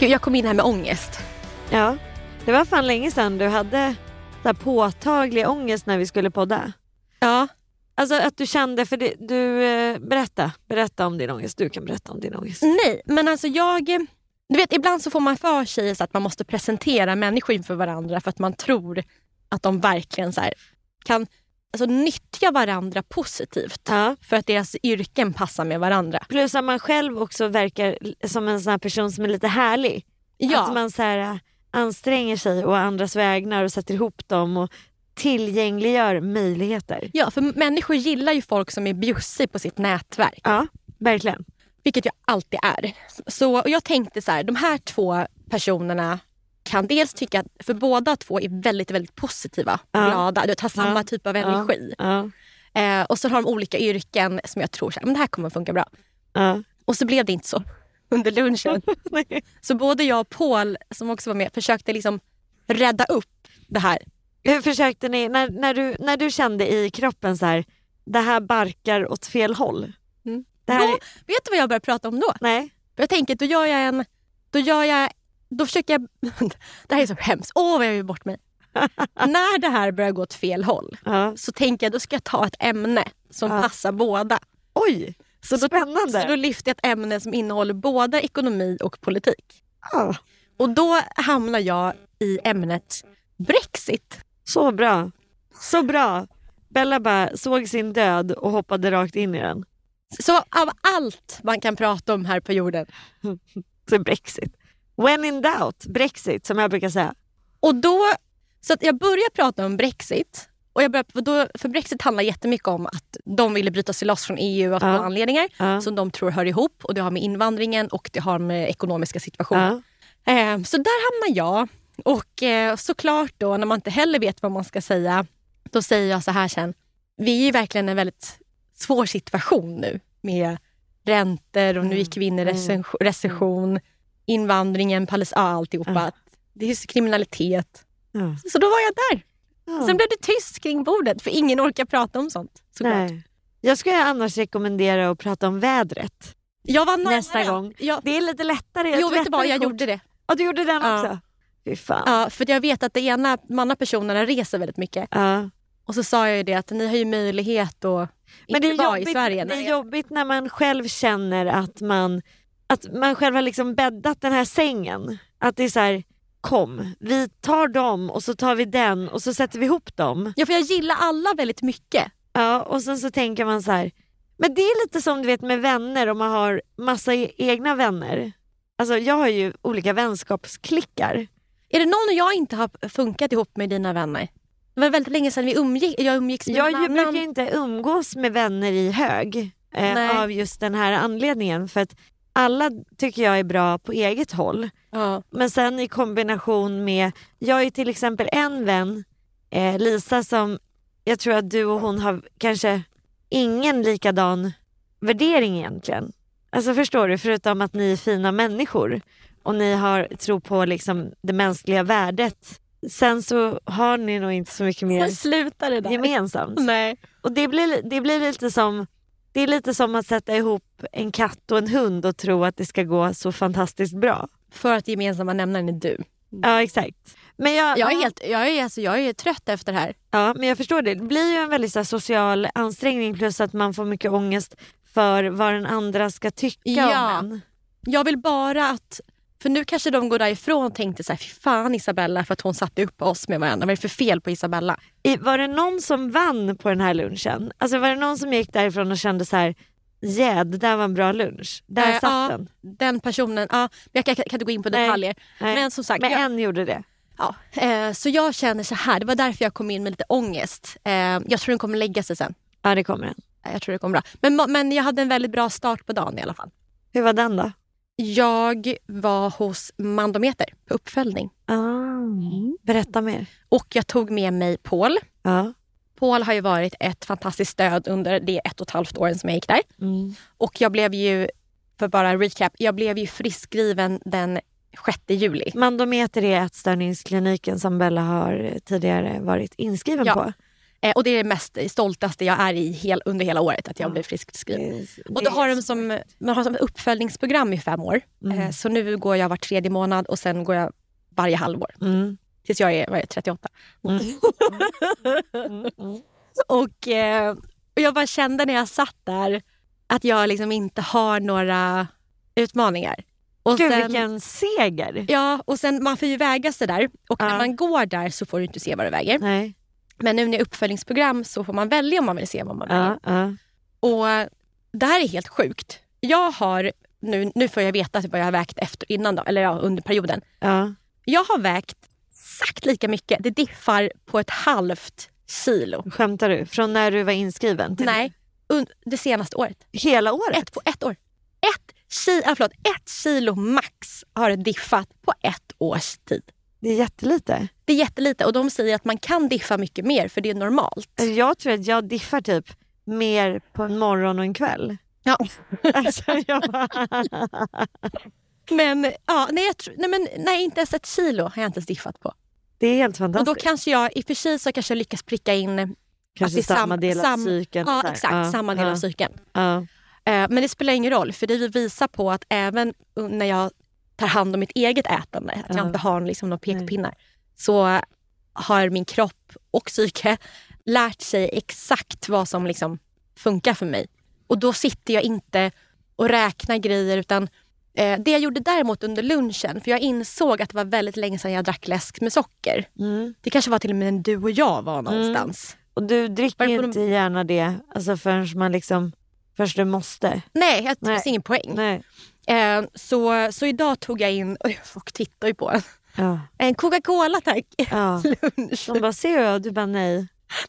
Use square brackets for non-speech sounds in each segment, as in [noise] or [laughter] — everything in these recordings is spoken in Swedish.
Gud, jag kom in här med ångest. Ja, det var fan länge sedan du hade så påtaglig ångest när vi skulle podda. Ja. Alltså att du kände, för det, du, eh, berätta, berätta om din ångest. Du kan berätta om din ångest. Nej, men alltså jag... Du vet, ibland så får man för sig så att man måste presentera människor inför varandra för att man tror att de verkligen så här, kan alltså, nyttja varandra positivt Ja. för att deras yrken passar med varandra. Plus att man själv också verkar som en sån här person som är lite härlig. Ja. Att man så här, äh, anstränger sig och andras vägnar och sätter ihop dem och tillgängliggör möjligheter. Ja, för människor gillar ju folk som är bjussig på sitt nätverk. Ja, verkligen. Vilket jag alltid är. Så och jag tänkte så här, de här två personerna kan dels tycka att, för båda två är väldigt, väldigt positiva Ja. glada. Du har samma Ja. typ av energi. Ja. Eh, och så har de olika yrken som jag tror så här, men det här kommer funka bra. Och så blev det inte så [laughs] under lunchen. [laughs] så både jag och Paul, som också var med, försökte liksom rädda upp det här. Hur försökte ni, när, när, du, när du kände i kroppen så här, det här barkar åt fel håll? Mm. Det här, Då, vet du vad jag började prata om då? nej. För jag tänker, då gör jag en... Då gör jag... Då försöker jag... [laughs] det här är så hemskt. Åh, vad jag gör bort mig. [laughs] När det här börjar gå åt fel håll Ja. så tänker jag då ska jag ta ett ämne som Ja. passar båda. Oj, Så då, spännande. så då lyfter jag ett ämne som innehåller både ekonomi och politik. Ja. Och då hamnar jag i ämnet Brexit. Så bra. Så bra. Bella bara såg sin död och hoppade rakt in i den. Så av allt man kan prata om här på jorden. [laughs] Så Brexit. When in doubt, Brexit som jag brukar säga. Och då, så att jag börjar prata om Brexit. Och jag börjar, för, då, för Brexit handlar jättemycket om att de ville bryta sig loss från EU av Ja. anledningar Ja. som de tror hör ihop. Och Det har med invandringen och det har med ekonomiska situationen. Ja. Eh, så där hamnar jag. Och eh, såklart då när man inte heller vet vad man ska säga, då säger jag så här sen. Vi är ju verkligen i en väldigt svår situation nu med räntor och nu gick vi in i recession, recession invandringen, Palest- ja, alltihopa. Ja. Det är kriminalitet. Ja. Så då var jag där. Ja. Sen blev det tyst kring bordet för ingen orkar prata om sånt. såklart. Nej. Jag skulle annars rekommendera att prata om vädret. Jag var nära. Nästa gång. Ja. Det är lite lättare. Jo, vet du vad? Jag gjorde det. Ja, du gjorde den också? Fy fan. Ja, för jag vet att det ena, andra personerna reser väldigt mycket. Ja. Och så sa jag ju det att ni har ju möjlighet att Men inte vara i Sverige. det är jag- jobbigt när man själv känner att man, att man själv har liksom bäddat den här sängen. Att det är så här, kom, vi tar dem och så tar vi den och så sätter vi ihop dem. Ja, för jag gillar alla väldigt mycket. Ja, och sen så tänker man så här, Men det är lite som du vet med vänner om man har massa e- egna vänner. Alltså jag har ju olika vänskapsklickar. Är det någon jag inte har funkat ihop med dina vänner? Det var väldigt länge sedan vi umgick, jag umgicks med Jag annan. brukar inte umgås med vänner i hög eh, av just den här anledningen. För att alla tycker jag är bra på eget håll. Ja. Men sen i kombination med, jag har ju till exempel en vän, eh, Lisa som jag tror att du och hon har kanske ingen likadan värdering egentligen. Alltså förstår du, förutom att ni är fina människor och ni har tro på liksom det mänskliga värdet. Sen så har ni nog inte så mycket mer Sen slutar det där. gemensamt. [laughs] Nej. Och det blir, det blir lite som det är lite som att sätta ihop en katt och en hund och tro att det ska gå så fantastiskt bra. För att gemensamma nämnaren är du. Ja exakt. Men jag, Jag är, helt, jag är, alltså, jag är trött efter det här. ja, men jag förstår det. Det blir ju en väldigt så här, social ansträngning plus att man får mycket ångest för vad den andra ska tycka Ja. om en. Jag vill bara att... För nu kanske de går därifrån och tänkte så här, fy fan Isabella för att hon satte upp oss med varandra. Vad är det för fel på Isabella? I, var det någon som vann på den här lunchen? Alltså var det någon som gick därifrån och kände så här, yeah, det där var en bra lunch. Där Eh, satt ja, den. Den personen, ja, jag kan, kan inte gå in på Nej. detaljer. Nej. Men som sagt, Men jag, en gjorde det. ja, eh, så jag känner så här, det var därför jag kom in med lite ångest. Eh, jag tror den kommer lägga sig sen. Ja det kommer den. Jag tror det kommer bra. Men, men jag hade en väldigt bra start på dagen i alla fall. Hur var den då? Jag var hos Mandometer på uppföljning. Ah, berätta mer. Och jag tog med mig Paul. Ja. Paul har ju varit ett fantastiskt stöd under de ett och ett halvt åren som jag gick där. Mm. Och jag blev ju, för bara recap, jag blev ju friskskriven den 6 juli. Mandometer är ätstörningskliniken som Bella har tidigare varit inskriven Ja. på. Eh, och det är det mest stoltaste jag är i hel, under hela året, att jag Ja. blev friskskriven. Och då har de som, man har som ett uppföljningsprogram i fem år. Mm. Eh, så nu går jag var tredje månad och sen går jag varje halvår. Mm. Tills jag är, är det, 38. Mm. [laughs] Och, eh, och jag bara kände när jag satt där att jag liksom inte har några utmaningar. Och Gud sen, vilken seger! Ja, och sen man får ju väga sig där. Och Ja. när man går där så får du inte se vad du väger. Nej. Men nu när det är uppföljningsprogram så får man välja om man vill se vad man väger. Ja, ja. Och det här är helt sjukt. Jag har, nu, nu får jag veta vad jag har vägt efter, innan då, eller ja, under perioden. Ja. Jag har vägt exakt lika mycket. Det diffar på ett halvt kilo. Skämtar du? Från när du var inskriven? Till Nej, det senaste året. Hela året? Ett på ett år. Ett, ki, ah, förlåt, ett kilo max har det diffat på ett års tid. Det är jättelite. Det är jättelite och de säger att man kan diffa mycket mer för det är normalt. Alltså, Jag tror att jag diffar typ mer på en morgon och en kväll. Ja. [laughs] Alltså, bara... [laughs] Men, ja, nej, jag tror, nej, men, nej, inte ens ett kilo har jag inte ens diffat på. Det är helt Och fantastiskt. då kanske jag, i och för sig så kanske jag lyckas pricka in Kanske samma sam- del av cykeln. Ja, exakt. Ja, samma del ja, av cykeln. Ja. Eh, men det spelar ingen roll, för det visar på att även när jag tar hand om mitt eget ätande, att jag Ja. inte har liksom några pekpinnar, så har min kropp och psyke lärt sig exakt vad som liksom funkar för mig. Och då sitter jag inte och räknar grejer utan eh, det jag gjorde däremot under lunchen, för jag insåg att det var väldigt länge sedan jag drack läsk med socker. Mm. Det kanske var till och med när du och jag var någonstans. Och du dricker ju inte gärna det alltså förrän man liksom... Först du måste. Nej, jag- det finns ingen poäng. Nej. Eh, så, så idag tog jag in, [laughs] oj, folk tittar ju på en. Ja. En Coca-Cola tack. ja. [laughs] Lunch. De bara, ser jag? Du bara nej.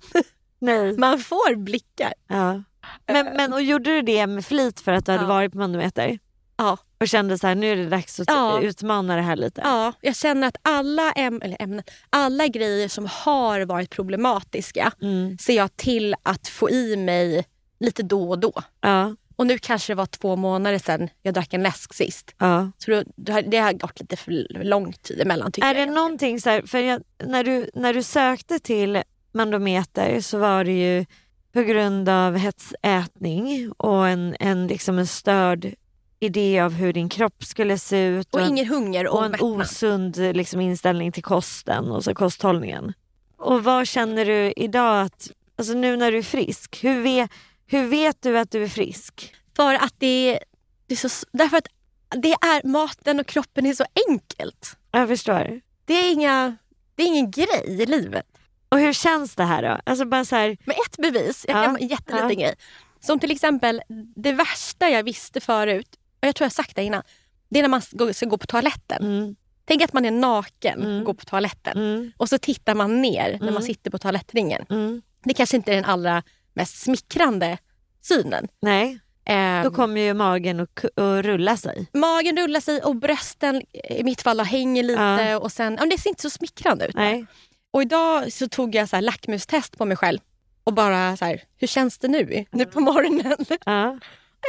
[laughs] nej. Man får blickar. Ja. Men, men, och gjorde du det med flit för att du hade varit på Manometer? Ja. Och kände så här, nu är det dags att Ja. utmana det här lite? Ja, jag känner att alla, äm, eller ämnen, alla grejer som har varit problematiska Mm. ser jag till att få i mig lite då och då. Ja. Och nu kanske det var två månader sedan jag drack en läsk sist. ja. Så då, det har- det gått lite för lång tid emellan tycker Är det jag. någonting så här, för jag, när, du, när du sökte till Mandometer så var det ju på grund av hetsätning och en, en, liksom en störd idé av hur din kropp skulle se ut Och en- ingen hunger och, och en mättnad. osund liksom, inställning till kosten och så kosthållningen. Och vad känner du idag, att, alltså nu när du är frisk, hur vet, hur vet du att du är frisk? För att det, det är så, därför att det är maten och kroppen är så enkelt. Jag förstår. Det är, inga, det är ingen grej i livet. Och hur känns det här då? Alltså bara så här, Men ett bevis, jag Ja, kan, en jätteliten ja. grej. Som till exempel, det värsta jag visste förut, och jag tror jag sagt det innan, det är när man ska ska gå på toaletten. Mm. Tänk att man är naken Mm. och går på toaletten. Mm. Och så tittar man ner när man Mm. sitter på toalettringen. Mm. Det kanske inte är den allra mest smickrande synen. Nej, Eh, då kommer ju magen att att rulla sig. Magen rullar sig och brösten i mitt fall hänger lite. Ja. Och sen, ja, det ser inte så smickrande ut. Nej. Och idag så tog jag så här lackmustest på mig själv. Och bara så här, hur känns det nu? Nu på morgonen. [laughs] Ja.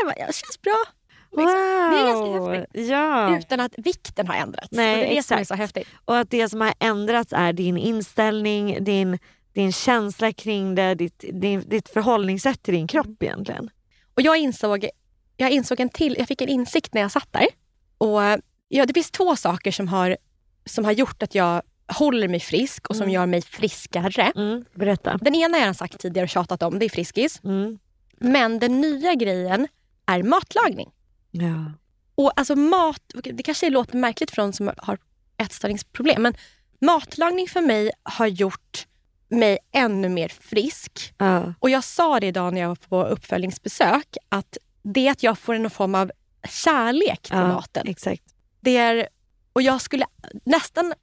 Jag bara, ja, det känns bra. Wow! Det är ganska häftigt. Ja. Utan att vikten har ändrats. Nej, och det är det som är så häftigt. Och att det som har ändrats är din inställning, din, din känsla kring det, ditt, din, ditt förhållningssätt till din kropp egentligen. Och jag insåg, jag insåg en till, jag fick en insikt när jag satt där. Och ja, det finns två saker som har, som har gjort att jag håller mig frisk och som Mm. gör mig friskare. Mm. Berätta. Den ena har jag redan sagt tidigare och tjatat om, det är Friskis. Mm. Men den nya grejen är matlagning. Ja. Och alltså mat, det kanske låter märkligt för någon som har ätstörningsproblem, men matlagning för mig har gjort mig ännu mer frisk. Ja. Och jag sa det idag när jag var på uppföljningsbesök, att det att jag får en form av kärlek till Ja, maten. Exakt. Det är, och jag skulle nästan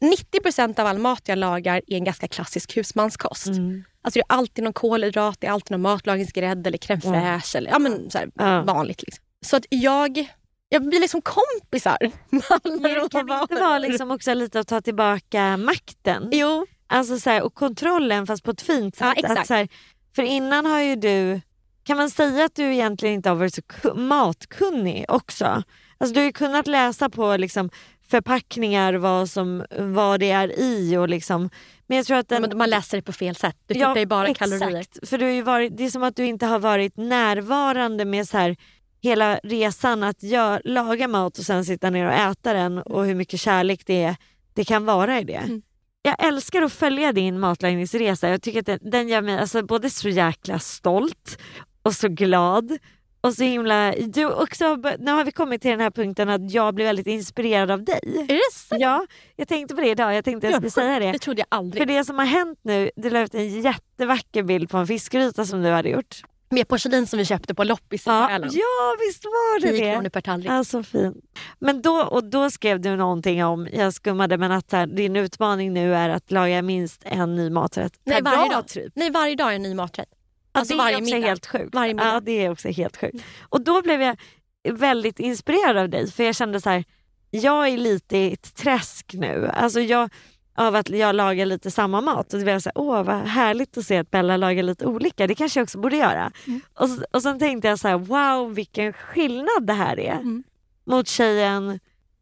90% av all mat jag lagar är en ganska klassisk husmanskost. Mm. Alltså det är alltid någon kolhydrat, det är alltid någon matlagningsgrädde eller crème fraîche. Eller, ja, men så här, Ja. vanligt. Liksom. Så att jag, jag blir liksom kompisar med alla det kan inte vara liksom också lite att ta tillbaka makten? Jo, Alltså så här, och kontrollen fast på ett fint sätt. Ja, exakt. Att så här, för innan har ju du, kan man säga att du egentligen inte har varit så ku- matkunnig också? Alltså du har ju kunnat läsa på liksom förpackningar vad, som, vad det är i och liksom, men jag tror att den, man läser det på fel sätt. Du Ja, tittar ju bara exakt. kalorier. För du har ju varit, det är som att du inte har varit närvarande med så här, hela resan att gör, laga mat och sen sitta ner och äta den och hur mycket kärlek det, det kan vara i det. Mm. Jag älskar att följa din matlagningsresa. Jag tycker att den, den gör mig alltså både så jäkla stolt och så glad. Och så himla... Du också, nu har vi kommit till den här punkten att jag blir väldigt inspirerad av dig. Är det sant? Ja, jag tänkte på det idag. Jag tänkte jag skulle säga det. Det trodde jag aldrig. För det som har hänt nu, du la ut en jättevacker bild på en fiskgryta som du hade gjort. Med porslin som vi köpte på loppis i Ja, Sälen. ja visst var det 10 det. kronor per tallrik. Ja, så fint. Men då, och då skrev du någonting om, jag skummade, men att här, din utmaning nu är att laga minst en ny maträtt Nej, per varje dag. dag. Typ. Nej, varje dag är en ny maträtt. Ja, Alltså det är varje också middag. helt sjukt. Varje middag. Ja, det är också helt sjukt. Och då blev jag väldigt inspirerad av dig för jag kände så här, jag är lite i ett träsk nu. Alltså jag, av att jag lagar lite samma mat. Och blev jag så här, åh vad härligt att se att Bella lagar lite olika. Det kanske jag också borde göra. Mm. Och, och sen tänkte jag så här, wow vilken skillnad det här är. Mm. Mot tjejen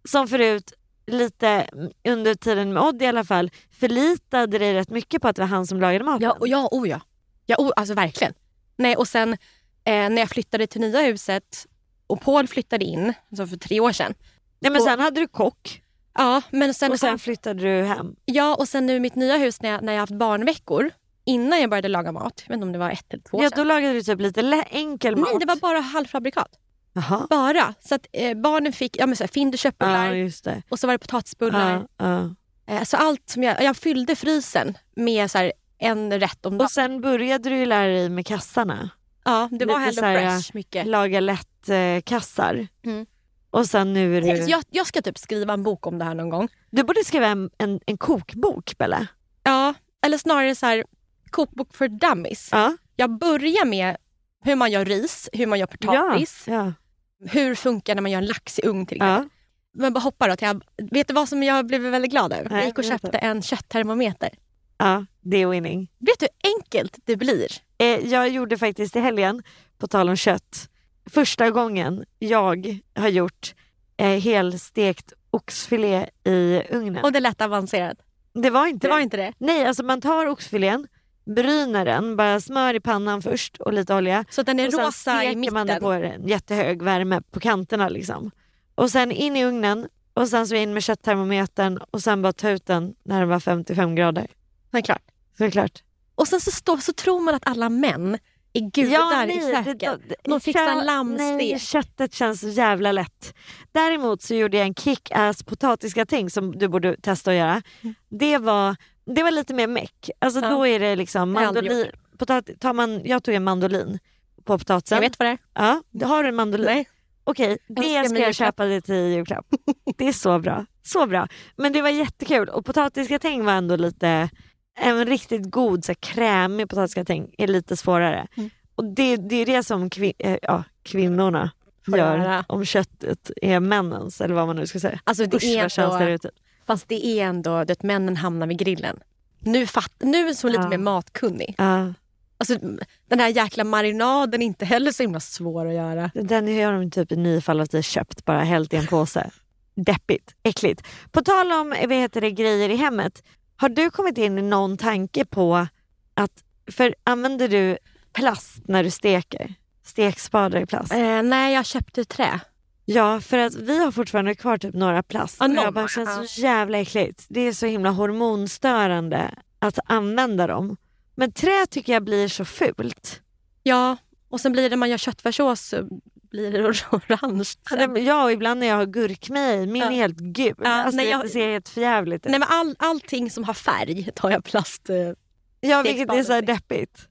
som förut lite under tiden med Odd i alla fall förlitade dig rätt mycket på att det var han som lagade maten. Ja, och ja, oh ja. ja oh, alltså verkligen. Nej, och sen eh, när jag flyttade till nya huset och Paul flyttade in, alltså för tre år sedan. Nej, men och- sen hade du kock Ja, men sen, och sen flyttade du hem. ja, och sen nu i mitt nya hus när jag, när jag haft barnveckor, innan jag började laga mat, jag vet inte om det var ett eller två Ja, sedan. då lagade du typ lite enkel mat. Nej, det var bara halvfabrikat. Jaha. Bara. Så att eh, barnen fick ja, men så här, Finderköttbullar Ja, och så var det potatisbullar. Ja, ja. Eh, så allt som jag, jag fyllde frysen med så här, en rätt om dagen. Och sen började du lära dig med kassarna. Ja, det var lite Hello så här, Fresh mycket. Laga lätt eh. Mm. Och sen nu är du... Jag, jag ska typ skriva en bok om det här någon gång. Du borde skriva en, en, en kokbok Bella. Ja, eller snarare så här kokbok för dummies. Ja. Jag börjar med hur man gör ris, hur man gör potatis, Ja. hur funkar när man gör en lax i ugn till exempel. Ja. Men bara hoppa då till jag, vet du vad som jag blev väldigt glad över? Nej, jag gick och köpte en kötttermometer. ja, det är winning. Vet du hur enkelt det blir? Eh, jag gjorde faktiskt i helgen, på tal om kött, första gången jag har gjort eh, helstekt oxfilé i ugnen. Och det lät avancerat. det var inte Det var inte det. Nej, alltså man tar oxfilén, bryner den, bara smör i pannan först och lite olja. Så att den är och rosa i steker man den mitten. på en jättehög värme på kanterna liksom. Och sen in i ugnen och sen så in med kötttermometern och sen bara ta ut den när den var 55 grader. Det är klart. Såklart. Och sen så, står, så tror man att alla män är gudar i säken. De fixar kö- lammstek. Nej, köttet känns så jävla lätt. Däremot så gjorde jag en kick-ass potatisgratäng som du borde testa att göra. Det var, det var lite mer meck. Alltså Mm. Ja. då är det liksom Jag mandolin. Potat- tar man, jag tog en mandolin. på potatisen. Jag vet vad det är. Ja, har du en mandolin? Nej. Okej, det med ska jag köpa dig till julklapp. [laughs] Det är så bra. Så bra. Men det var jättekul och potatisgratäng var ändå lite, en riktigt god så här, krämig potatisgratäng är lite svårare. Mm. Och det, det är det som kvin, eh, ja, kvinnorna Får gör göra. om köttet är männens eller vad man nu ska säga. Alltså det Usch är vad ut. fast det är ändå att männen hamnar vid grillen. Nu, fatt, nu som lite Ja. mer matkunnig. Ja, Alltså, den här jäkla marinaden är inte heller så himla svår att göra. den gör de typ i nio fall av tio köpt, bara hällt i en påse. Deppigt, äckligt. På tal om vad heter det, grejer i hemmet. Har du kommit in i någon tanke på att, för använder du plast när du steker? Stekspadar i plast? Eh, nej, jag köpte trä. Ja, för att vi har fortfarande kvar typ några plast. Någon jag bara känns så jävla äckligt. Det är så himla hormonstörande att använda dem. Men trä tycker jag blir så fult. Ja, och sen blir det när man gör köttfärssås så blir det orange. [laughs] Ja, sen. det- Ja, och ibland när jag har gurkmeja min Ja. är helt gul. Ja, alltså, nej, det jag- ser helt förjävligt ut. Nej, men all, allting som har färg tar jag plast. eh. Ja, vilket är så här deppigt.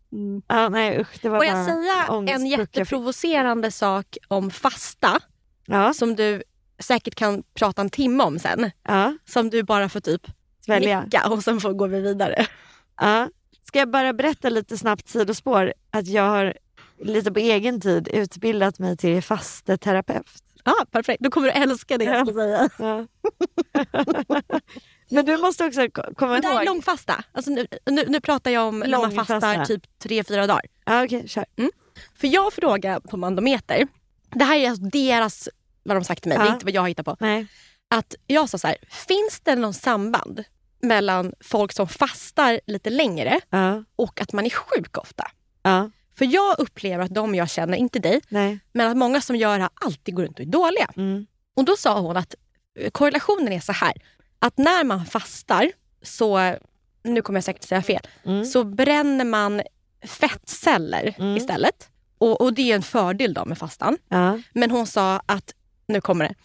Ja, nej usch, det var Får jag säga en jätteprovocerande sak om fasta Ja, som du säkert kan prata en timme om sen. ja, Som du bara får typ välja. nicka och sen får går vi vidare. Ja. Ska jag bara berätta lite snabbt sidospår att jag har lite på egen tid utbildat mig till fasteterapeut. Ja, perfekt. Då kommer du älska det jag ska säga. Ja. [laughs] Men du måste också ko- komma Men det här är ihåg... långfasta. Alltså nu, nu, nu pratar jag om när man Långfasta. fastar typ tre fyra dagar. Ja, okej, kör. För jag frågade på Mandometer, det här är alltså deras, vad de sagt till mig, det Ja. är inte vad jag hittar på. Nej. Att jag sa så här, finns det någon samband mellan folk som fastar lite längre Ja, och att man är sjuk ofta? För jag upplever att de jag känner, inte dig, nej. men att många som gör det här alltid går runt och är dåliga. Mm. Och då sa hon att eh, korrelationen är så här, att när man fastar så, nu kommer jag säkert säga fel, Mm. så bränner man fettceller Mm. istället. Och, och det är en fördel då med fastan. Ja, Men hon sa att, nu kommer det,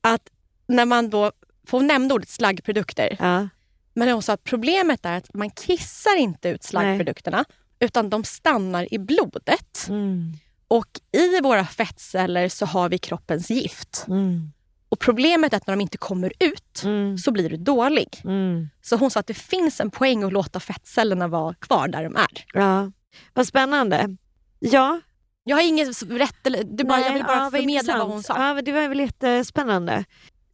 att när man då, för hon nämnde ordet slaggprodukter, ja, men hon sa att problemet är att man kissar inte ut slaggprodukterna utan de stannar i blodet. mm. Och i våra fettceller så har vi kroppens gift. Mm. Och problemet är att när de inte kommer ut Mm. så blir du dålig. Mm. Så hon sa att det finns en poäng att låta fettcellerna vara kvar där de är. Ja, vad spännande. Ja, Jag har inget rätt eller, är bara, jag vill bara ja, vad förmedla vad intressant. hon sa. Ja, men det var väl jättespännande.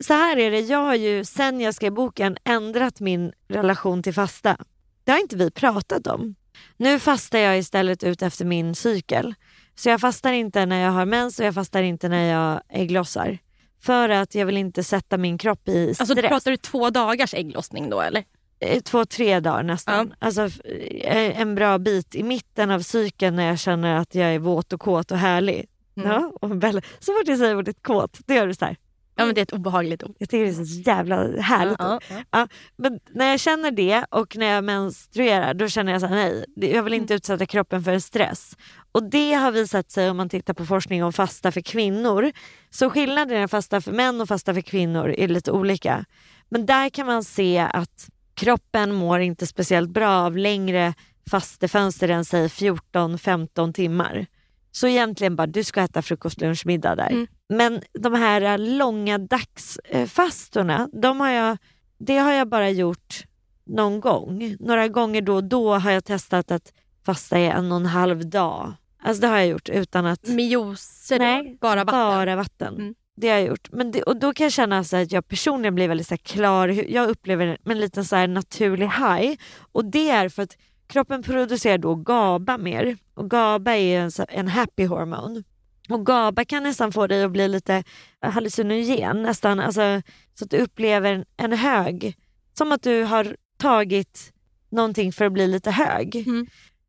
Så här är det, jag har ju sen jag skrev boken ändrat min relation till fasta. Det har inte vi pratat om. Nu fastar jag istället ut efter min cykel. Så jag fastar inte när jag har mens och jag fastar inte när jag ägglossar. För att jag vill inte sätta min kropp i stress. Alltså pratar du två dagars ägglossning då eller? Eh, två, tre dagar nästan. Alltså f- eh, en bra bit i mitten av cykeln när jag känner att jag är våt och kåt och härlig. Mm. Ja, och Bella, så fort jag säger ordet kåt, då gör du så här. Ja men det är ett obehagligt ord. Jag tycker det är så jävla härligt. Ja, ja. Ja, men när jag känner det och när jag menstruerar då känner jag så här, nej, jag vill inte utsätta kroppen för stress. Och det har visat sig om man tittar på forskning om fasta för kvinnor. Så skillnaden i fasta för män och fasta för kvinnor är lite olika. Men där kan man se att kroppen mår inte speciellt bra av längre fastefönster än säg 14-15 timmar. Så egentligen bara, du ska äta frukost, lunch, middag där. Mm. Men de här långa dagsfastorna, de har jag, det har jag bara gjort någon gång. Några gånger då och då har jag testat att fasta i en och en halv dag. Alltså det har jag gjort utan att... Med juicer, Nej, bara vatten. Bara vatten. Mm. Det har jag gjort. Men det, och då kan jag känna så att jag personligen blir väldigt så klar. Jag upplever en liten så här naturlig high. Och det är för att kroppen producerar då GABA mer. Och GABA är en, en happy hormon. Och GABA kan nästan få dig att bli lite hallucinogen. Nästan, alltså, så att du upplever en, hög. Som att du har tagit någonting för att bli lite hög. Mm.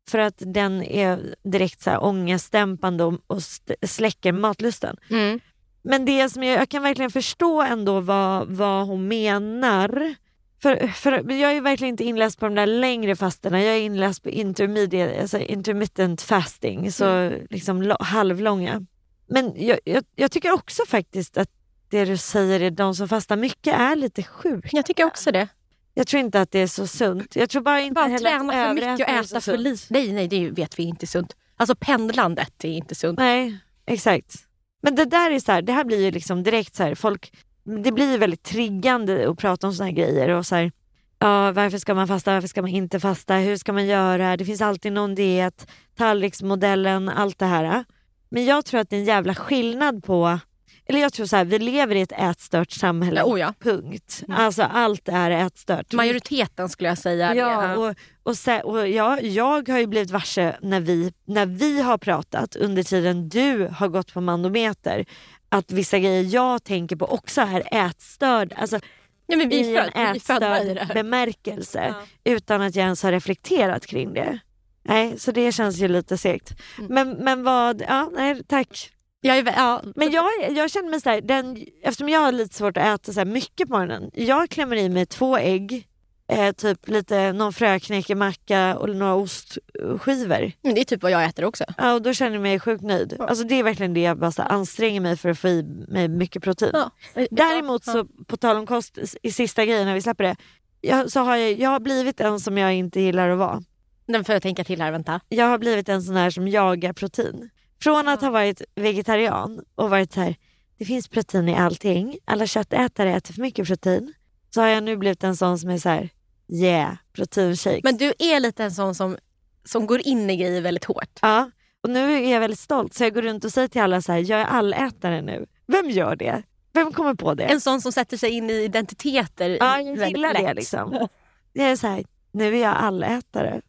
För att den är direkt så här ångestdämpande och, och släcker matlusten. Mm. Men det som jag, jag kan verkligen förstå ändå vad, vad hon menar. För, för jag är verkligen inte inläst på de där längre fasterna. Jag är inläst på intermediate, alltså intermittent fasting, så liksom lo, halvlånga. Men jag, jag, jag tycker också faktiskt att det du säger är de som fastar mycket är lite sjuka. Jag tycker också det. Jag tror inte att det är så sunt. Jag tror bara inte Bara heller att träna för mycket och äta för lite. Nej, nej, det vet vi inte är sunt. Alltså pendlandet är inte sunt. Nej, exakt. Men det där är så här, det här blir ju liksom direkt så här, folk, det blir väldigt triggande att prata om såna här grejer och så här, ja, varför ska man fasta, varför ska man inte fasta, hur ska man göra, det finns alltid någon diet, tallriksmodellen, allt det här. Men jag tror att det är en jävla skillnad på, eller jag tror så här, vi lever i ett ätstört samhälle, Ja, oh ja. punkt. Alltså allt är ätstört. Majoriteten skulle jag säga. Ja, och, och, sä- och ja, jag har ju blivit varse när vi, när vi har pratat under tiden du har gått på manometer att vissa grejer jag tänker på också är ätstörd. Alltså, ja, men vi i är en i det ätstörd här. bemärkelse utan att jag ens har reflekterat kring det. Nej, så det känns ju lite segt. Mm. Men, men vad, ja nej tack. Jag är, ja, Men jag, jag känner mig såhär, den, eftersom jag har lite svårt att äta så mycket på morgonen. Jag klämmer i mig två ägg, eh, typ lite någon fröknäckemacka och några ostskivor. men det är typ vad jag äter också. Ja, och då känner jag mig sjukt nöjd. Alltså det är verkligen det jag bara så här, anstränger mig för att få i mig mycket protein. Ja. Däremot så på tal om kost i sista grejen när vi släpper det. Jag, så har jag, jag har blivit en som jag inte gillar att vara. Den får jag tänka till här, vänta. Jag har blivit en sån här som jagar protein. Från att ha varit vegetarian och varit så här, det finns protein i allting. Alla köttätare äter för mycket protein. Så har jag nu blivit en sån som är så här, yeah, proteinshakes. Men du är lite en sån som, som går in i grejer väldigt hårt. Ja, och nu är jag väldigt stolt så jag går runt och säger till alla så här, jag är allätare nu. Vem gör det? Vem kommer på det? En sån som sätter sig in i identiteter ja, jag gillar det liksom. Jag är så här, nu är jag allätare.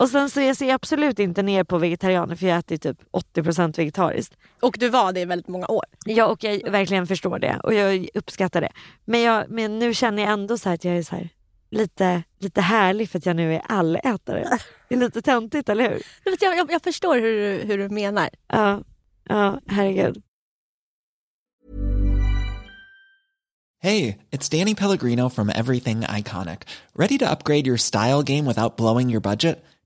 Och sen så jag ser jag absolut inte ner på vegetarianer för jag äter typ 80% vegetariskt. Och du var det i väldigt många år. Ja, och jag verkligen förstår det och jag uppskattar det. Men, jag, men nu känner jag ändå så här att jag är så här, lite, lite härlig för att jag nu är allätare. Det är lite töntigt, eller hur? [laughs] Jag, jag, jag förstår hur, du- hur du menar. Ja, ja herregud. Hey, it's Danny Pellegrino from Everything Iconic. Ready to upgrade your style game without blowing your budget?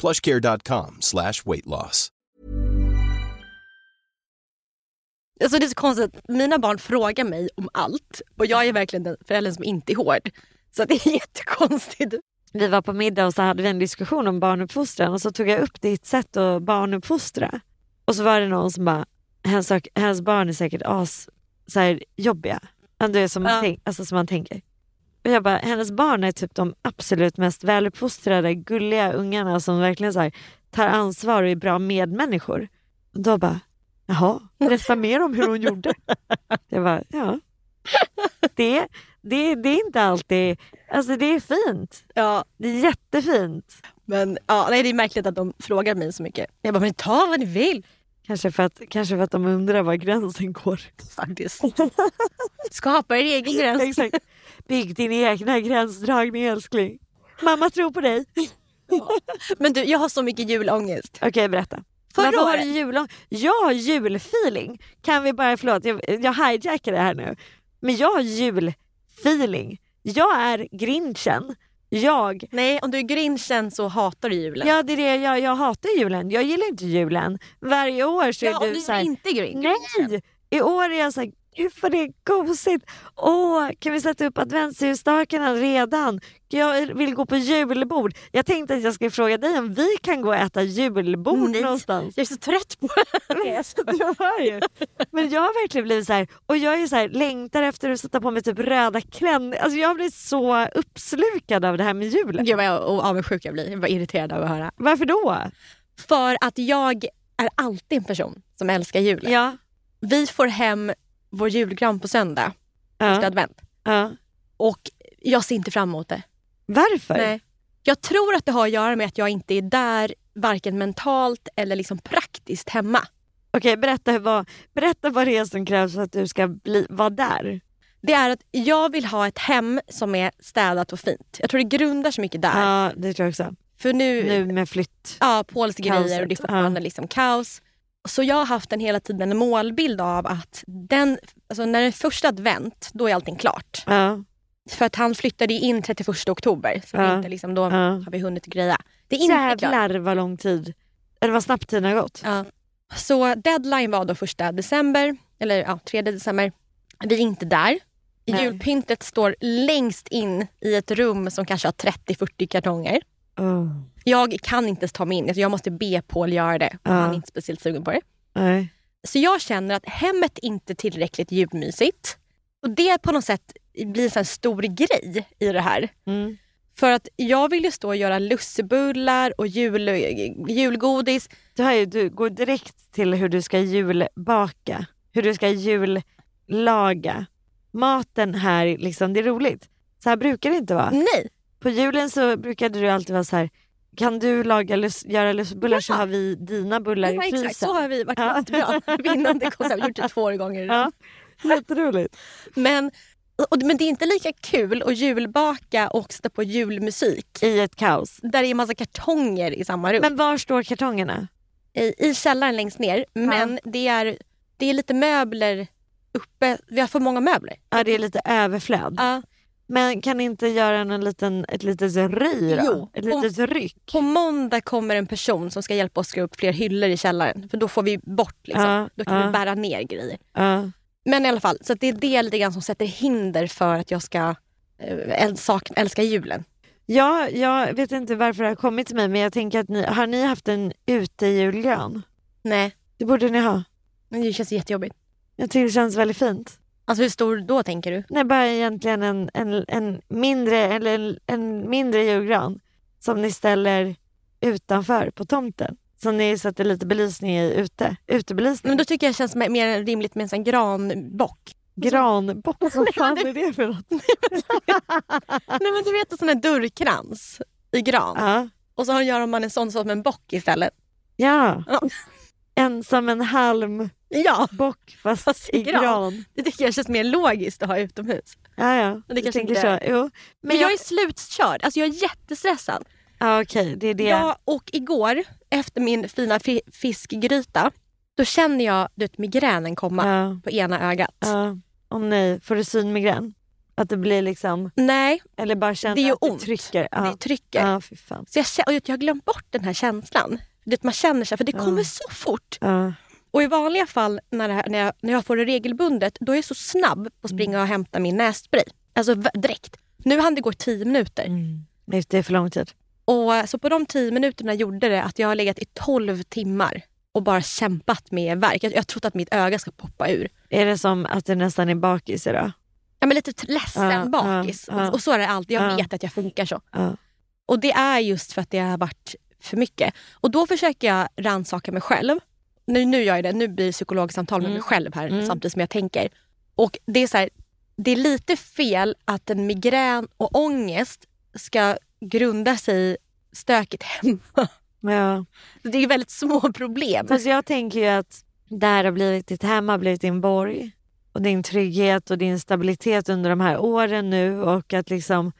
plushcare.com slash weight loss. Alltså det är så konstigt, mina barn frågar mig om allt och jag är verkligen den föräldern som inte är hård. Så det är [laughs] jättekonstigt. Vi var på middag och så hade vi en diskussion om barnuppfostran och så tog jag upp ditt sätt att barnuppfostra. Och så var det någon som bara, hennes, hennes barn är säkert as så här, jobbiga. Alltså, det är som, man Ja. tänk, alltså, som man tänker. Och jag bara, hennes barn är typ de absolut mest väluppfostrade, gulliga ungarna som verkligen så här, tar ansvar och är bra medmänniskor. Och då bara, jaha, berätta mer om hur hon gjorde. [laughs] Jag bara, ja. Det, det, det är inte alltid, alltså det är fint. Ja, Det är jättefint. men ja, nej, det är märkligt att de frågar mig så mycket. Jag bara, men ta vad ni vill. Kanske för, att, kanske för att de undrar var gränsen går. [laughs] Faktiskt. [laughs] Skapa er egen gräns. Exakt. Bygg din egna gränsdragning älskling. Mamma tror på dig. [laughs] Men du, jag har så mycket julångest. Okej berätta. Förra Varför har du julång- Jag har julfeeling. Kan vi bara, förlåt jag, jag hijackar det här nu. Men jag har julfeeling. Jag är grinchen. Jag Nej, om du är grinchen så hatar du julen. Ja det är det, jag, jag hatar julen. Jag gillar inte julen. Varje år så är ja du du så här, är inte grinch. Nej! I år är jag så här, Gud vad det är gosigt. Åh, kan vi sätta upp adventsljusstakarna redan? Jag vill gå på julbord. Jag tänkte att jag skulle fråga dig om vi kan gå och äta julbord Nej. någonstans. Jag är så trött på det. [laughs] Jag hör ju. Men jag har verkligen blivit så här, och jag är så här, längtar efter att sätta på mig typ röda klänningar. Alltså jag blivit så uppslukad av det här med julen. Gud vad avundsjuk jag blir. Jag var irriterad av att höra. Varför då? För att jag är alltid en person som älskar julen. Ja. Vi får hem vår julgran på söndag, ja. advent. ja. Och jag ser inte fram emot det. Varför? Nej. Jag tror att det har att göra med att jag inte är där varken mentalt eller liksom praktiskt hemma. Okej, berätta vad, berätta vad det är som krävs för att du ska bli, vara där. Det är att jag vill ha ett hem som är städat och fint. Jag tror det grundar så mycket där. Ja, det tror jag också. För nu, Nu med flytt. ja, Pauls grejer och det är fortfarande liksom kaos. Så jag har haft en hela tiden en målbild av att den, alltså när är första advent, då är allting klart. Ja, För att han flyttade in 31 oktober, så Ja. inte liksom, då Ja. har vi hunnit greja. Det är inte klart. Jävlar vad lång tid. Eller vad snabbt tiden har gått. Ja. Så deadline var då första december, eller ja, 3 december. Vi är inte där. Nej. Julpyntet står längst in i ett rum som kanske har 30-40 kartonger. Oh. Jag kan inte ens ta mig in, alltså jag måste be Paul göra det. och Ja. Han är inte speciellt sugen på det. Nej. Så jag känner att hemmet inte är tillräckligt julmysigt. Och det på något sätt blir en här stor grej i det här. Mm. För att jag vill ju stå och göra lussebullar och jul, julgodis. Du, ju, du går direkt till hur du ska julbaka. Hur du ska jullaga. Maten här, liksom, det är roligt. Så här brukar det inte vara. Nej, På julen så brukade du alltid vara så här. Kan du laga lus, göra lussebullar så Ja. har vi dina bullar ja, i frysen. exakt. Så har vi varit Ja. jättebra. [laughs] Vinnande koncept. gjort det två gånger. Ja, jätteroligt. Men, och, men det är inte lika kul att julbaka och sätta på julmusik. I ett kaos. Där det är massa kartonger i samma rum. Men var står kartongerna? I, I källaren längst ner. Men det, är, det är lite möbler uppe. Vi har för många möbler. Ja, det är lite överflöd. Ja. Men kan ni inte göra en liten, ett litet då? Jo. Ett litet ryck? På måndag kommer en person som ska hjälpa oss skruva upp fler hyllor i källaren. För då får vi bort liksom. Ja, Då kan ja. vi bära ner grejer. Ja. Men i alla fall, så det är det lite grann som sätter hinder för att jag ska äh, äl- älska julen. Ja, jag vet inte varför det har kommit till mig men jag tänker att ni, har ni haft en utejulgran? Nej, Det borde ni ha. men det känns jättejobbigt. Jag tycker det känns väldigt fint. Alltså hur stor då tänker du? Nej, bara egentligen en, en, en, mindre, eller en, en mindre julgran som ni ställer utanför på tomten. Som ni sätter lite belysning i ute. Utebelysning. Men då tycker jag det känns mer- rimligt med en sån granbock. Granbock, vad fan är det för något? Nej men du vet en sån här dörrkrans i gran. Ja. Och så gör man en sån som en bock istället. ja. Ja. En som en halmbock Ja, fast, Fast i gran. gran. det tycker jag känns mer logiskt att ha utomhus. Ja, ja. det Du kanske inte- så. Jo. Men, Men jag jag... är slutkörd, alltså jag är jättestressad. Ja, okej. Det är det. Ja, och igår efter min fina fi- fiskgryta, då känner jag du vet, migränen komma Ja, på ena ögat. ja. Åh nej, får du synmigrän? Att det blir liksom, Nej, eller bara känner Det gör att det ont. trycker? Ja. det trycker. Ja. Så jag, och jag har glömt bort den här känslan. Du vet, man känner sig, för det kommer så fort. Och i vanliga fall när, här, när, jag, när jag får det regelbundet, då är jag så snabb på att springa och hämta min nässpray. Alltså direkt. Nu hann det gå 10 minuter. Mm. Det är för lång tid. Och, eh, så på de 10 minuterna gjorde det att jag har legat i 12 timmar och bara kämpat med värk. Jag, jag har trott att mitt öga ska poppa ur. Är det som att du nästan är bakis idag? Ja, men lite ledsen Ja, bakis. ja, ja. Och, och så är det alltid. Jag Ja. vet att jag funkar så. Och det är just för att det har varit för mycket. Och då försöker jag rannsaka mig själv. Nu, nu gör jag det. Nu blir det psykologsamtal med Mm. mig själv här Mm. samtidigt som jag tänker. Och det är så här, det är lite fel att en migrän och ångest ska grunda sig i stökigt hemma. [laughs] Ja. Det är ju väldigt små problem. Fast jag tänker ju att det här har blivit ditt hem, har blivit din borg. Och din trygghet och din stabilitet under de här åren nu och att liksom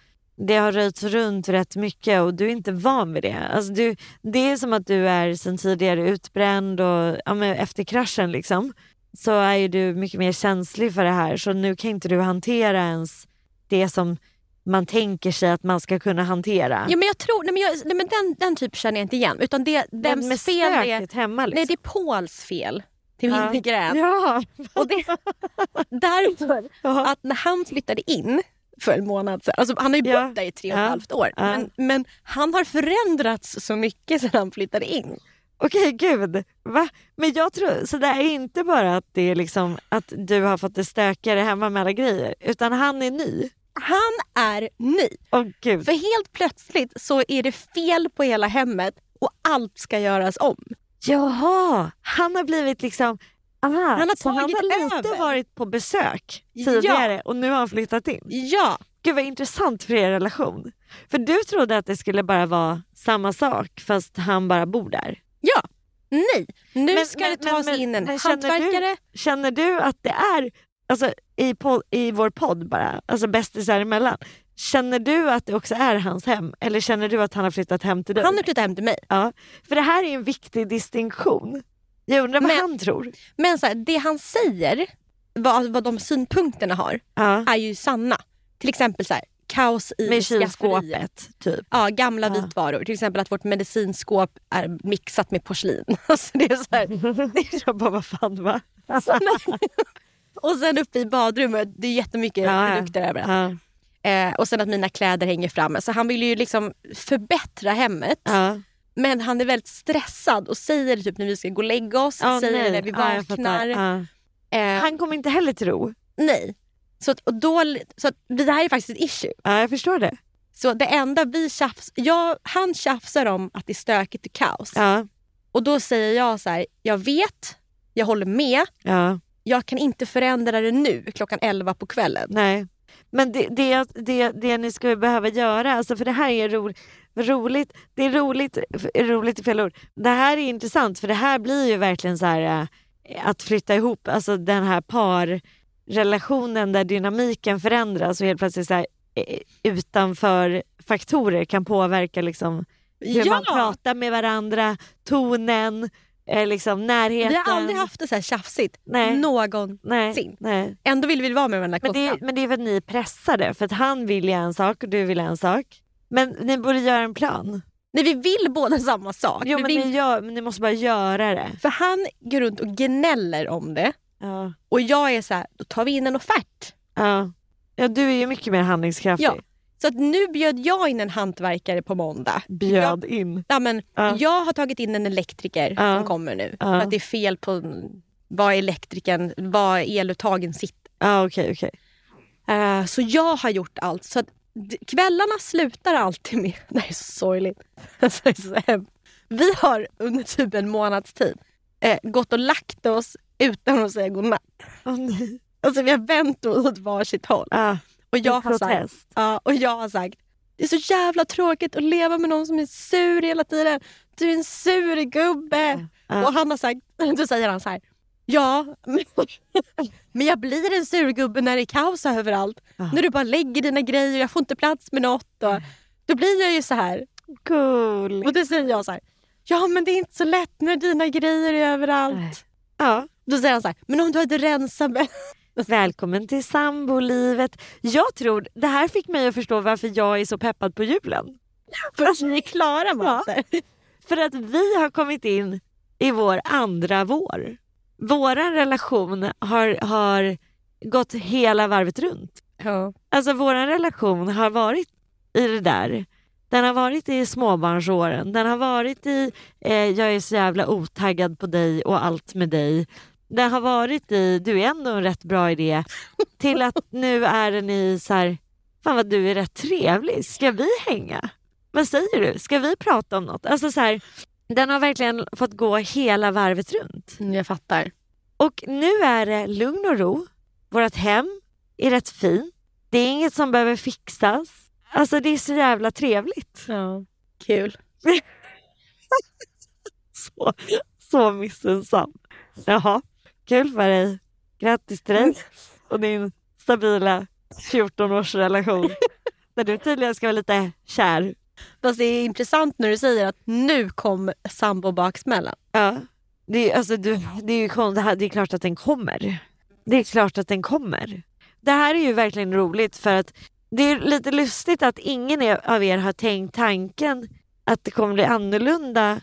det har röjts runt rätt mycket och du är inte van vid det. Alltså du, det är som att du är sen tidigare utbränd och ja, men efter kraschen liksom så är ju du mycket mer känslig för det här så nu kan inte du hantera ens det som man tänker sig att man ska kunna hantera. Ja, men jag tror, nej, men jag, nej, men den, den typ känner jag inte igen. Utan det, vems fel det är. hemma liksom. Nej, det är Pauls fel. till Ja. mindre gräs. Ja. Och det, [laughs] därför Ja. att när han flyttade in för en månad sedan, alltså han har ju bott Ja. där i tre och ett Ja. halvt år, Ja. men, men han har förändrats så mycket sedan han flyttade in. Okej, gud. Va? Men jag tror, så det är inte bara att det är liksom att du har fått det stökigare hemma med alla grejer, utan han är ny. Han är ny. Åh gud. För helt plötsligt så är det fel på hela hemmet och allt ska göras om. Jaha, han har blivit liksom... Aha, Han har så han tagit har lite över. varit på besök tidigare och nu har han flyttat in. Ja, Gud vad intressant för er relation. För du trodde att det skulle bara vara samma sak fast han bara bor där. ja. Nej, nu Men- ska men- det tas men- in en känner du- hantverkare. Känner du att det är, alltså i, po- i vår podd bara, alltså bästisar emellan, känner du att det också är hans hem eller känner du att han har flyttat hem till dig? Han har flyttat hem till mig. Ja, för det här är en viktig distinktion. Jag undrar vad Men- han tror. Men så här, det han säger, vad, vad de synpunkterna har, Ja. är ju sanna. Till exempel så här, kaos i Med kylskåpet, typ. Ja, gamla Ja. vitvaror. Till exempel att vårt medicinskåp är mixat med porslin. [laughs] Alltså det är så här. [laughs] Det är så bara, vad fan va? [laughs] Och sen uppe i badrummet, det är jättemycket Ja, ja. produkter överallt. Ja. Eh, och sen att mina kläder hänger framme. Så han vill ju liksom förbättra hemmet. Ja. Men han är väldigt stressad och säger det typ när vi ska gå och lägga oss. Ja, säger nej. när vi vaknar. Ja. eh, Han kommer inte heller tro. nej. Så, att, och då, så att, det här är faktiskt ett issue. Ja, jag förstår det. Så det enda vi tjafs, jag, han tjafsar om att det är stökigt och kaos. Ja. Och då säger jag så här, jag vet, jag håller med, Ja. jag kan inte förändra det nu klockan 11 på kvällen. Nej. Men det, det, det, det ni skulle behöva göra, alltså för det här är ro, roligt, det är roligt, roligt i fel ord. Det här är intressant för det här blir ju verkligen så här eh, att flytta ihop, alltså den här parrelationen där dynamiken förändras och helt plötsligt så här, eh, utanför faktorer kan påverka liksom hur man pratar med varandra, tonen, eh, liksom närheten. Vi har aldrig haft det så här tjafsigt Nej. någonsin. nej, nej. Ändå vill vi vara med varandra Men det, men det är för att ni är pressade, för att han vill ju en sak och du vill en sak. Men ni borde göra en plan. Nej, vi vill båda samma sak. Jo Vi men vill, ni, gör, men ni måste bara göra det. För han går runt och gnäller om det Ja. och jag är så här, då tar vi in en offert. Ja. ja, du är ju mycket mer handlingskraftig. Ja. Så att nu bjöd jag in en hantverkare på måndag. Bjöd in. Ja, men Ja. Jag har tagit in en elektriker Ja. som kommer nu. Ja. För att det är fel på var elektrikern, var eluttagen sitter. Ja okej okej. Eh, så jag har gjort allt. Så att kvällarna slutar alltid med... [laughs] Det här är så sorgligt. [laughs] Vi har under typ en månads tid eh, gått och lagt oss utan att säga godnatt. Åh, nej. Alltså vi har vänt oss åt varsitt håll. Ja, Och jag, har sagt, ja, och jag har sagt, det är så jävla tråkigt att leva med någon som är sur hela tiden. Du är en sur gubbe. Ja. Och han har sagt, [laughs] då säger han så här, ja, men, [laughs] men jag blir en sur gubbe när det är kaos överallt. Ja. När du bara lägger dina grejer och jag får inte plats med något. Och, då blir jag ju så här. Cool. Och då säger jag så här, ja men det är inte så lätt när dina grejer är överallt. Ja. Då säger han så här, men om du hade rensat med... Välkommen till sambolivet. Jag tror, det här fick mig att förstå varför jag är så peppad på julen. För att ni är klara med Ja. För att vi har kommit in i vår andra vår. Vår relation har, har gått hela varvet runt. Ja. Alltså vår relation har varit i det där. Den har varit i småbarnsåren. Den har varit i eh, jag är så jävla otaggad på dig och allt med dig. Den har varit i du är ändå en rätt bra idé. Till att [laughs] nu är den i så här, fan vad du är rätt trevlig. Ska vi hänga? Vad säger du? Ska vi prata om något? Alltså så här, den har verkligen fått gå hela varvet runt. Mm, Jag fattar. Och nu är det lugn och ro. Vårt hem är rätt fint. Det är inget som behöver fixas. Alltså det är så jävla trevligt. Ja. Kul. [laughs] Så, så missunnsam. Jaha, kul för dig. Grattis till dig och din stabila 14-årsrelation. [laughs] Där du tydligen ska vara lite kär. Fast det är intressant när du säger att nu kom sambobaksmällan. Ja. Det är, alltså, du, det, är ju, det, här, det är klart att den kommer. Det är klart att den kommer. Det här är ju verkligen roligt för att det är lite lustigt att ingen av er har tänkt tanken att det kommer bli annorlunda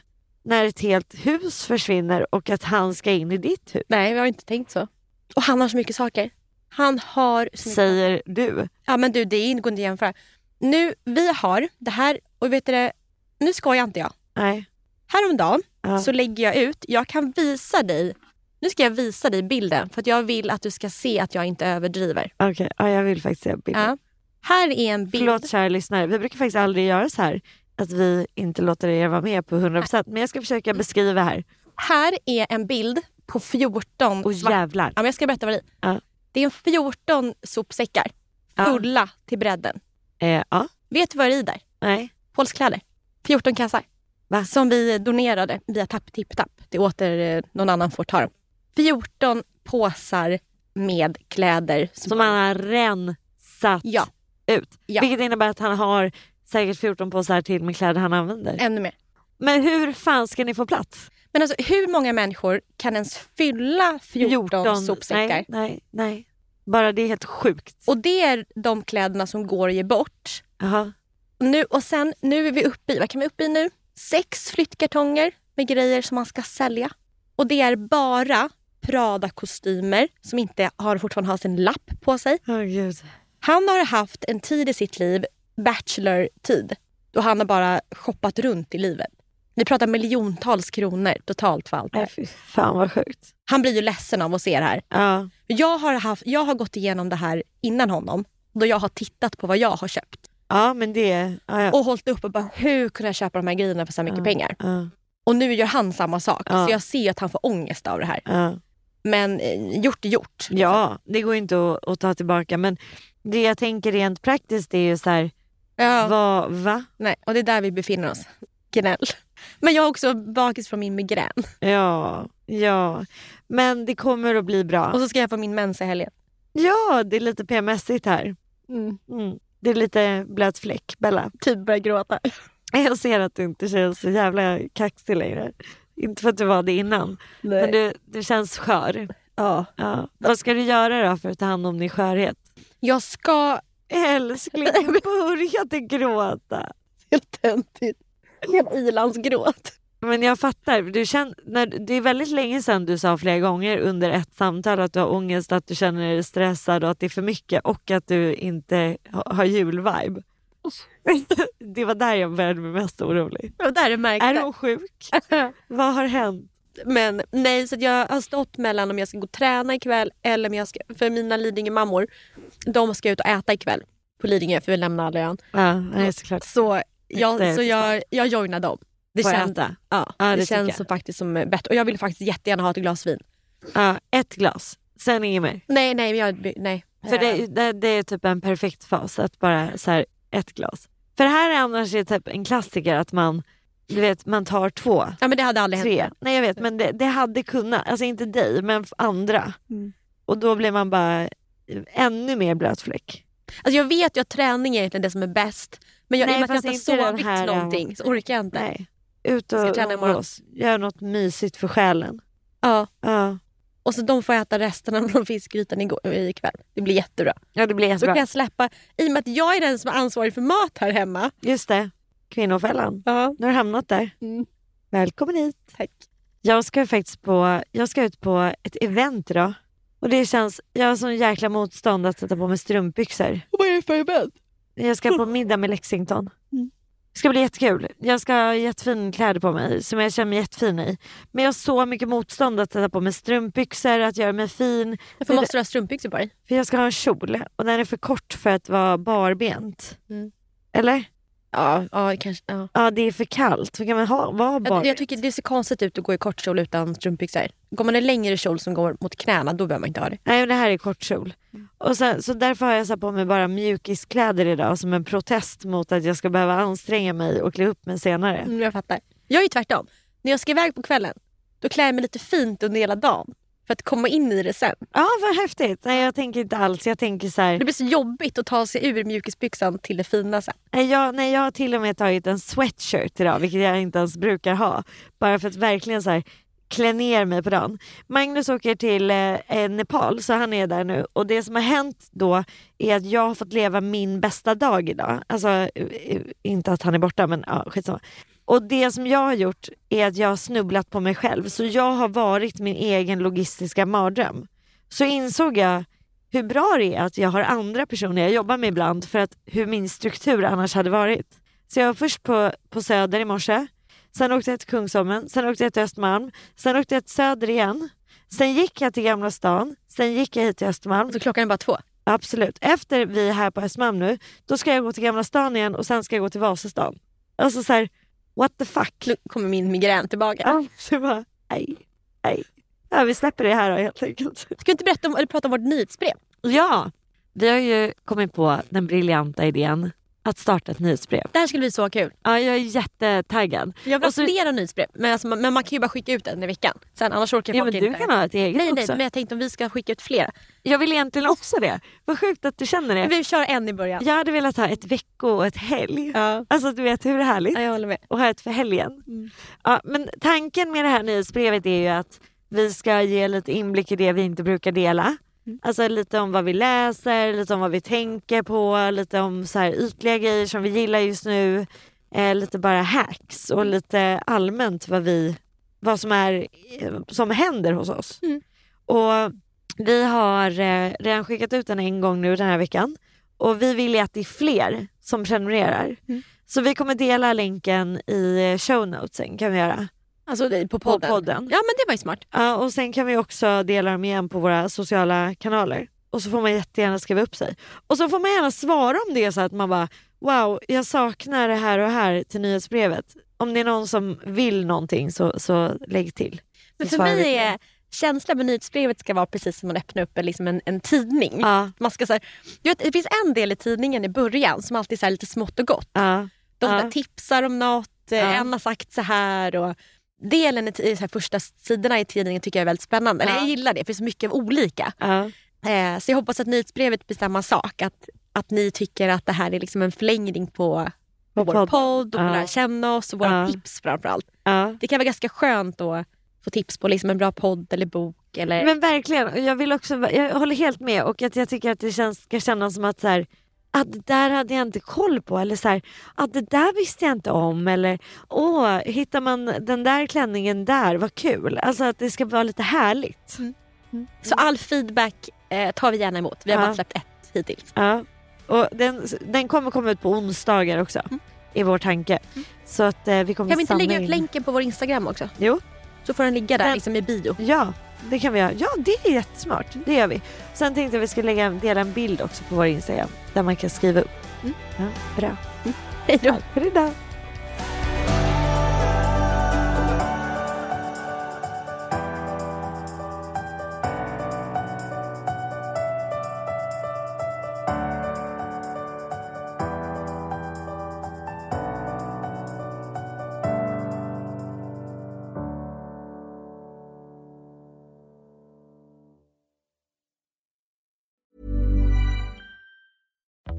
när ett helt hus försvinner och att han ska in i ditt hus? Nej, vi har inte tänkt så. Och han har så mycket saker. Han har så mycket Säger du. Ja men du, det går inte att jämföra. Nu, vi har det här, och vet du det, nu skojar inte jag. Nej. Häromdagen Ja. så lägger jag ut, jag kan visa dig, nu ska jag visa dig bilden för att jag vill att du ska se att jag inte överdriver. Okej, ja, jag vill faktiskt se bilden. Ja. Här är en bild. Förlåt kära lyssnare, vi brukar faktiskt aldrig göra så här. Att vi inte låter er vara med på 100% men jag ska försöka beskriva här. Här är en bild på 14 Och jävlar. Ja, men jag ska berätta vad det är. Ja. Det är en 14 sopsäckar Ja. fulla till bredden. Eh, ja, Vet du vad det är i där? nej. Polskläder. 14 kassar. Va? Som vi donerade via Tapp Tipp Tapp. Det åter eh, någon annan får ta dem. 14 påsar med kläder. Som han har rensat Ja, ut. Ja. Vilket innebär att han har säkert 14 påsar till med kläder han använder. ännu mer. Men hur fan ska ni få plats? Men alltså hur många människor kan ens fylla 14, sopsäckar? Nej, nej, nej. Bara det är helt sjukt. Och det är de kläderna som går att ge bort. Och, nu, och sen, nu är vi uppe i, vad kan vi uppe i nu? Sex flyttkartonger med grejer som man ska sälja. Och det är bara Prada-kostymer som inte har, fortfarande har sin lapp på sig. Åh gud. Han har haft en tid i sitt liv, bachelor-tid, då han har bara shoppat runt i livet. Vi pratar miljontals kronor totalt för allt det här. fy fan vad sjukt. Han blir ju ledsen av att se det här. Ja. Jag har, haft, jag har gått igenom det här innan honom, då jag har tittat på vad jag har köpt. ja men det... Ja, ja. Och hållit upp och bara, hur kunde jag köpa de här grejerna för så mycket pengar? Och nu gör han samma sak. Så jag ser att han får ångest av det här. Men eh, gjort är gjort. ja, det går inte att, att ta tillbaka men det jag tänker rent praktiskt är ju så här, Ja. vad, va? Nej, och det är där vi befinner oss. Gnäll. Men jag är också bakis från min migrän. Ja, ja. Men det kommer att bli bra. Och så ska jag få min mens i helgen. Ja, det är lite PMSigt här. Mm. Det är lite blöt fläck, Bella. Typ börjar gråta. Jag ser att du inte känns så jävla kaxig längre. Inte för att du var det innan, men du, du känns skör. Ja. Ja. Vad ska du göra då för att ta hand om din skörhet? Jag ska... Älskling, [laughs] du började gråta. Helt töntigt. Helt ilandsgråt. Men jag fattar, du känner, när, det är väldigt länge sedan du sa flera gånger under ett samtal att du har ångest, att du känner dig stressad och att det är för mycket och att du inte ha- har julvibe. [laughs] det var där jag började bli mest orolig. Och där är märkte. Är hon sjuk? [laughs] Vad har hänt? Men nej, så jag har stått mellan om jag ska gå och träna ikväll eller om jag ska... För mina Lidingö-mammor, de ska ut och äta ikväll på Lidingö för vi lämnar aldrig ön. Ja, nej, såklart. Så, jag, så jag, jag joinar dem. Det känns, äta? ja, Ja, det det känns så faktiskt som bättre. Och jag vill faktiskt jättegärna ha ett glas vin. Ja, ett glas, sen inget mer. Nej, nej, jag, nej. För det, det, det är typ en perfekt fas, att bara så här, ett glas. För det här är annars är typ en klassiker att man, du vet, man tar två, Ja, men det hade aldrig tre. hänt. Nej jag vet men det, det hade kunnat, alltså inte dig men andra. Mm. Och då blir man bara ännu mer blötfläck. Alltså jag vet ju att träning är egentligen det som är bäst. Men jag, i Nej, och med att jag inte har sovit här, någonting så orkar jag inte. Nej. Ut Jag ska och träna imorgon. umgås, gör något mysigt för själen. Ja. Ja, Och så de får äta resten från fiskgrytan igår, ikväll. Det blir jättebra. ja det blir Så jättebra. kan jag släppa, i och med att jag är den som är ansvarig för mat här hemma. Just det, kvinnofällan. Ja. Nu har du hamnat där. Mm. Välkommen hit. Tack. Jag ska faktiskt på, jag ska ut på ett event idag. Och det känns, jag har sån jäkla motstånd att sätta på mig strumpbyxor. Vad är det för event? Jag ska på [laughs] middag med Lexington. Mm. Det ska bli jättekul. Jag ska ha jättefin kläder på mig som jag känner mig jättefin i. Men jag har så mycket motstånd att sätta på mig strumpbyxor, att göra mig fin. Varför måste du ha strumpbyxor på dig? För jag ska ha en kjol och den är för kort för att vara barbent. Mm. Eller? Ja, ja kanske. Ja. Ja, det är för kallt. Vad kan man ha? Vara Jag, barbent? jag tycker det ser konstigt ut att gå i kort kjol utan strumpbyxor. Går man en längre kjol som går mot knäna, då behöver man inte ha det. Nej, men det här är kort kjol. Mm. Och sen, så därför har jag satt på mig bara mjukiskläder idag som en protest mot att jag ska behöva anstränga mig och klä upp mig senare. Mm, jag fattar. Jag är tvärtom. När jag ska iväg på kvällen, då klär jag mig lite fint under hela dagen. För att komma in i det sen. Ja, vad häftigt. Nej, jag tänker inte alls. Jag tänker så här. Det blir så jobbigt att ta sig ur mjukisbyxan till det fina sen. Nej, jag, nej, jag har till och med tagit en sweatshirt idag, vilket jag inte ens brukar ha. Bara för att verkligen så här, klä ner mig på dagen. Magnus åker till eh, Nepal, så han är där nu. Och det som har hänt då är att jag har fått leva min bästa dag idag. Alltså, eh, inte att han är borta, men ja, skitsamma. Och det som jag har gjort är att jag har snubblat på mig själv. Så jag har varit min egen logistiska mardröm. Så insåg jag hur bra det är att jag har andra personer jag jobbar med ibland för att hur min struktur annars hade varit. Så jag var först på, på Söder i morse, sen åkte jag till Kungsholmen, sen åkte jag till Östermalm, sen åkte jag till Söder igen, sen gick jag till Gamla stan, sen gick jag hit till Östermalm. Så klockan är bara två? Absolut. Efter vi är här på Östermalm nu, då ska jag gå till Gamla stan igen och sen ska jag gå till Vasastan. Alltså så här, what the fuck? Nu kommer min migrän tillbaka. Ja, så bara, nej, nej. Ja, vi släpper det här då helt enkelt. Ska du inte berätta om, eller prata om vårt nyhetsbrev? Ja, vi har ju kommit på den briljanta idén att starta ett nyhetsbrev. Det här skulle bli så kul. Ja, jag är jättetaggad. Jag vill ha så- flera nyhetsbrev, men, alltså, men man kan ju bara skicka ut en i veckan. Sen annars orkar Ja, folk men du inte. kan ha ett eget nej, nej, också. men jag tänkte om vi ska skicka ut flera. Jag vill egentligen också det. Vad sjukt att du känner det. Vi kör en i början. Jag hade velat ha ett vecko och ett helg. Ja. Alltså du vet hur härligt? Ja, jag håller med. Och ha ett för helgen. Mm. Ja, men tanken med det här nyhetsbrevet är ju att vi ska ge lite inblick i det vi inte brukar dela. Mm. Alltså lite om vad vi läser, lite om vad vi tänker på, lite om så här ytliga grejer som vi gillar just nu. Eh, lite bara hacks och lite allmänt vad, vi, vad som, är, eh, som händer hos oss. Mm. Och vi har eh, redan skickat ut den en gång nu den här veckan. Och vi vill ju att det är fler som prenumererar. Mm. Så vi kommer dela länken i eh, show notesen kan vi göra. Alltså det- på På podden. podden. Ja men det var ju smart. Ja, och sen kan vi också dela dem igen på våra sociala kanaler. Och så får man jättegärna skriva upp sig. Och så får man gärna svara om det är så att man bara wow, jag saknar det här och här till nyhetsbrevet. Om det är någon som vill någonting så, så lägg till. Men för mig är känslan med nyhetsbrevet ska vara precis som att öppna upp en, liksom en, en tidning. Ja, Man ska, så här, du vet, det finns en del i tidningen i början som alltid är lite smått och gott. ja, De Ja. tipsar om något, en har sagt så här. Och delen i i så här första sidorna i tidningen tycker jag är väldigt spännande. Eller Ja. jag gillar det, för det är så mycket olika. ja. Eh, så jag hoppas att nyhetsbrevet blir samma sak. Att, att ni tycker att det här är liksom en förlängning på, på vår podd. podd och Ja. lära känna oss och våra Ja. tips framförallt. ja. Det kan vara ganska skönt att få tips på liksom en bra podd eller bok. Eller... Men verkligen, jag, vill också, jag håller helt med och att jag tycker att det känns, ska kännas som att så här, att det där hade jag inte koll på eller så här, att det där visste jag inte om eller åh, hittar man den där klänningen där, vad kul. Alltså att det ska vara lite härligt. Så all feedback eh, tar vi gärna emot. Vi har Ja. bara släppt ett hittills. Ja. Och den, den kommer komma ut på onsdagar också, i vår tanke. Så att eh, vi kommer Kan vi inte lägga ut in- länken på vår Instagram också? Jo, Så får den ligga där Den- liksom i bio. ja det kan vi göra. Ja det är jättesmart, det gör vi. Sen tänkte jag vi skulle lägga, dela en bild också på vår Instagram där man kan skriva upp. Mm. Ja, bra. Hej då. För idag.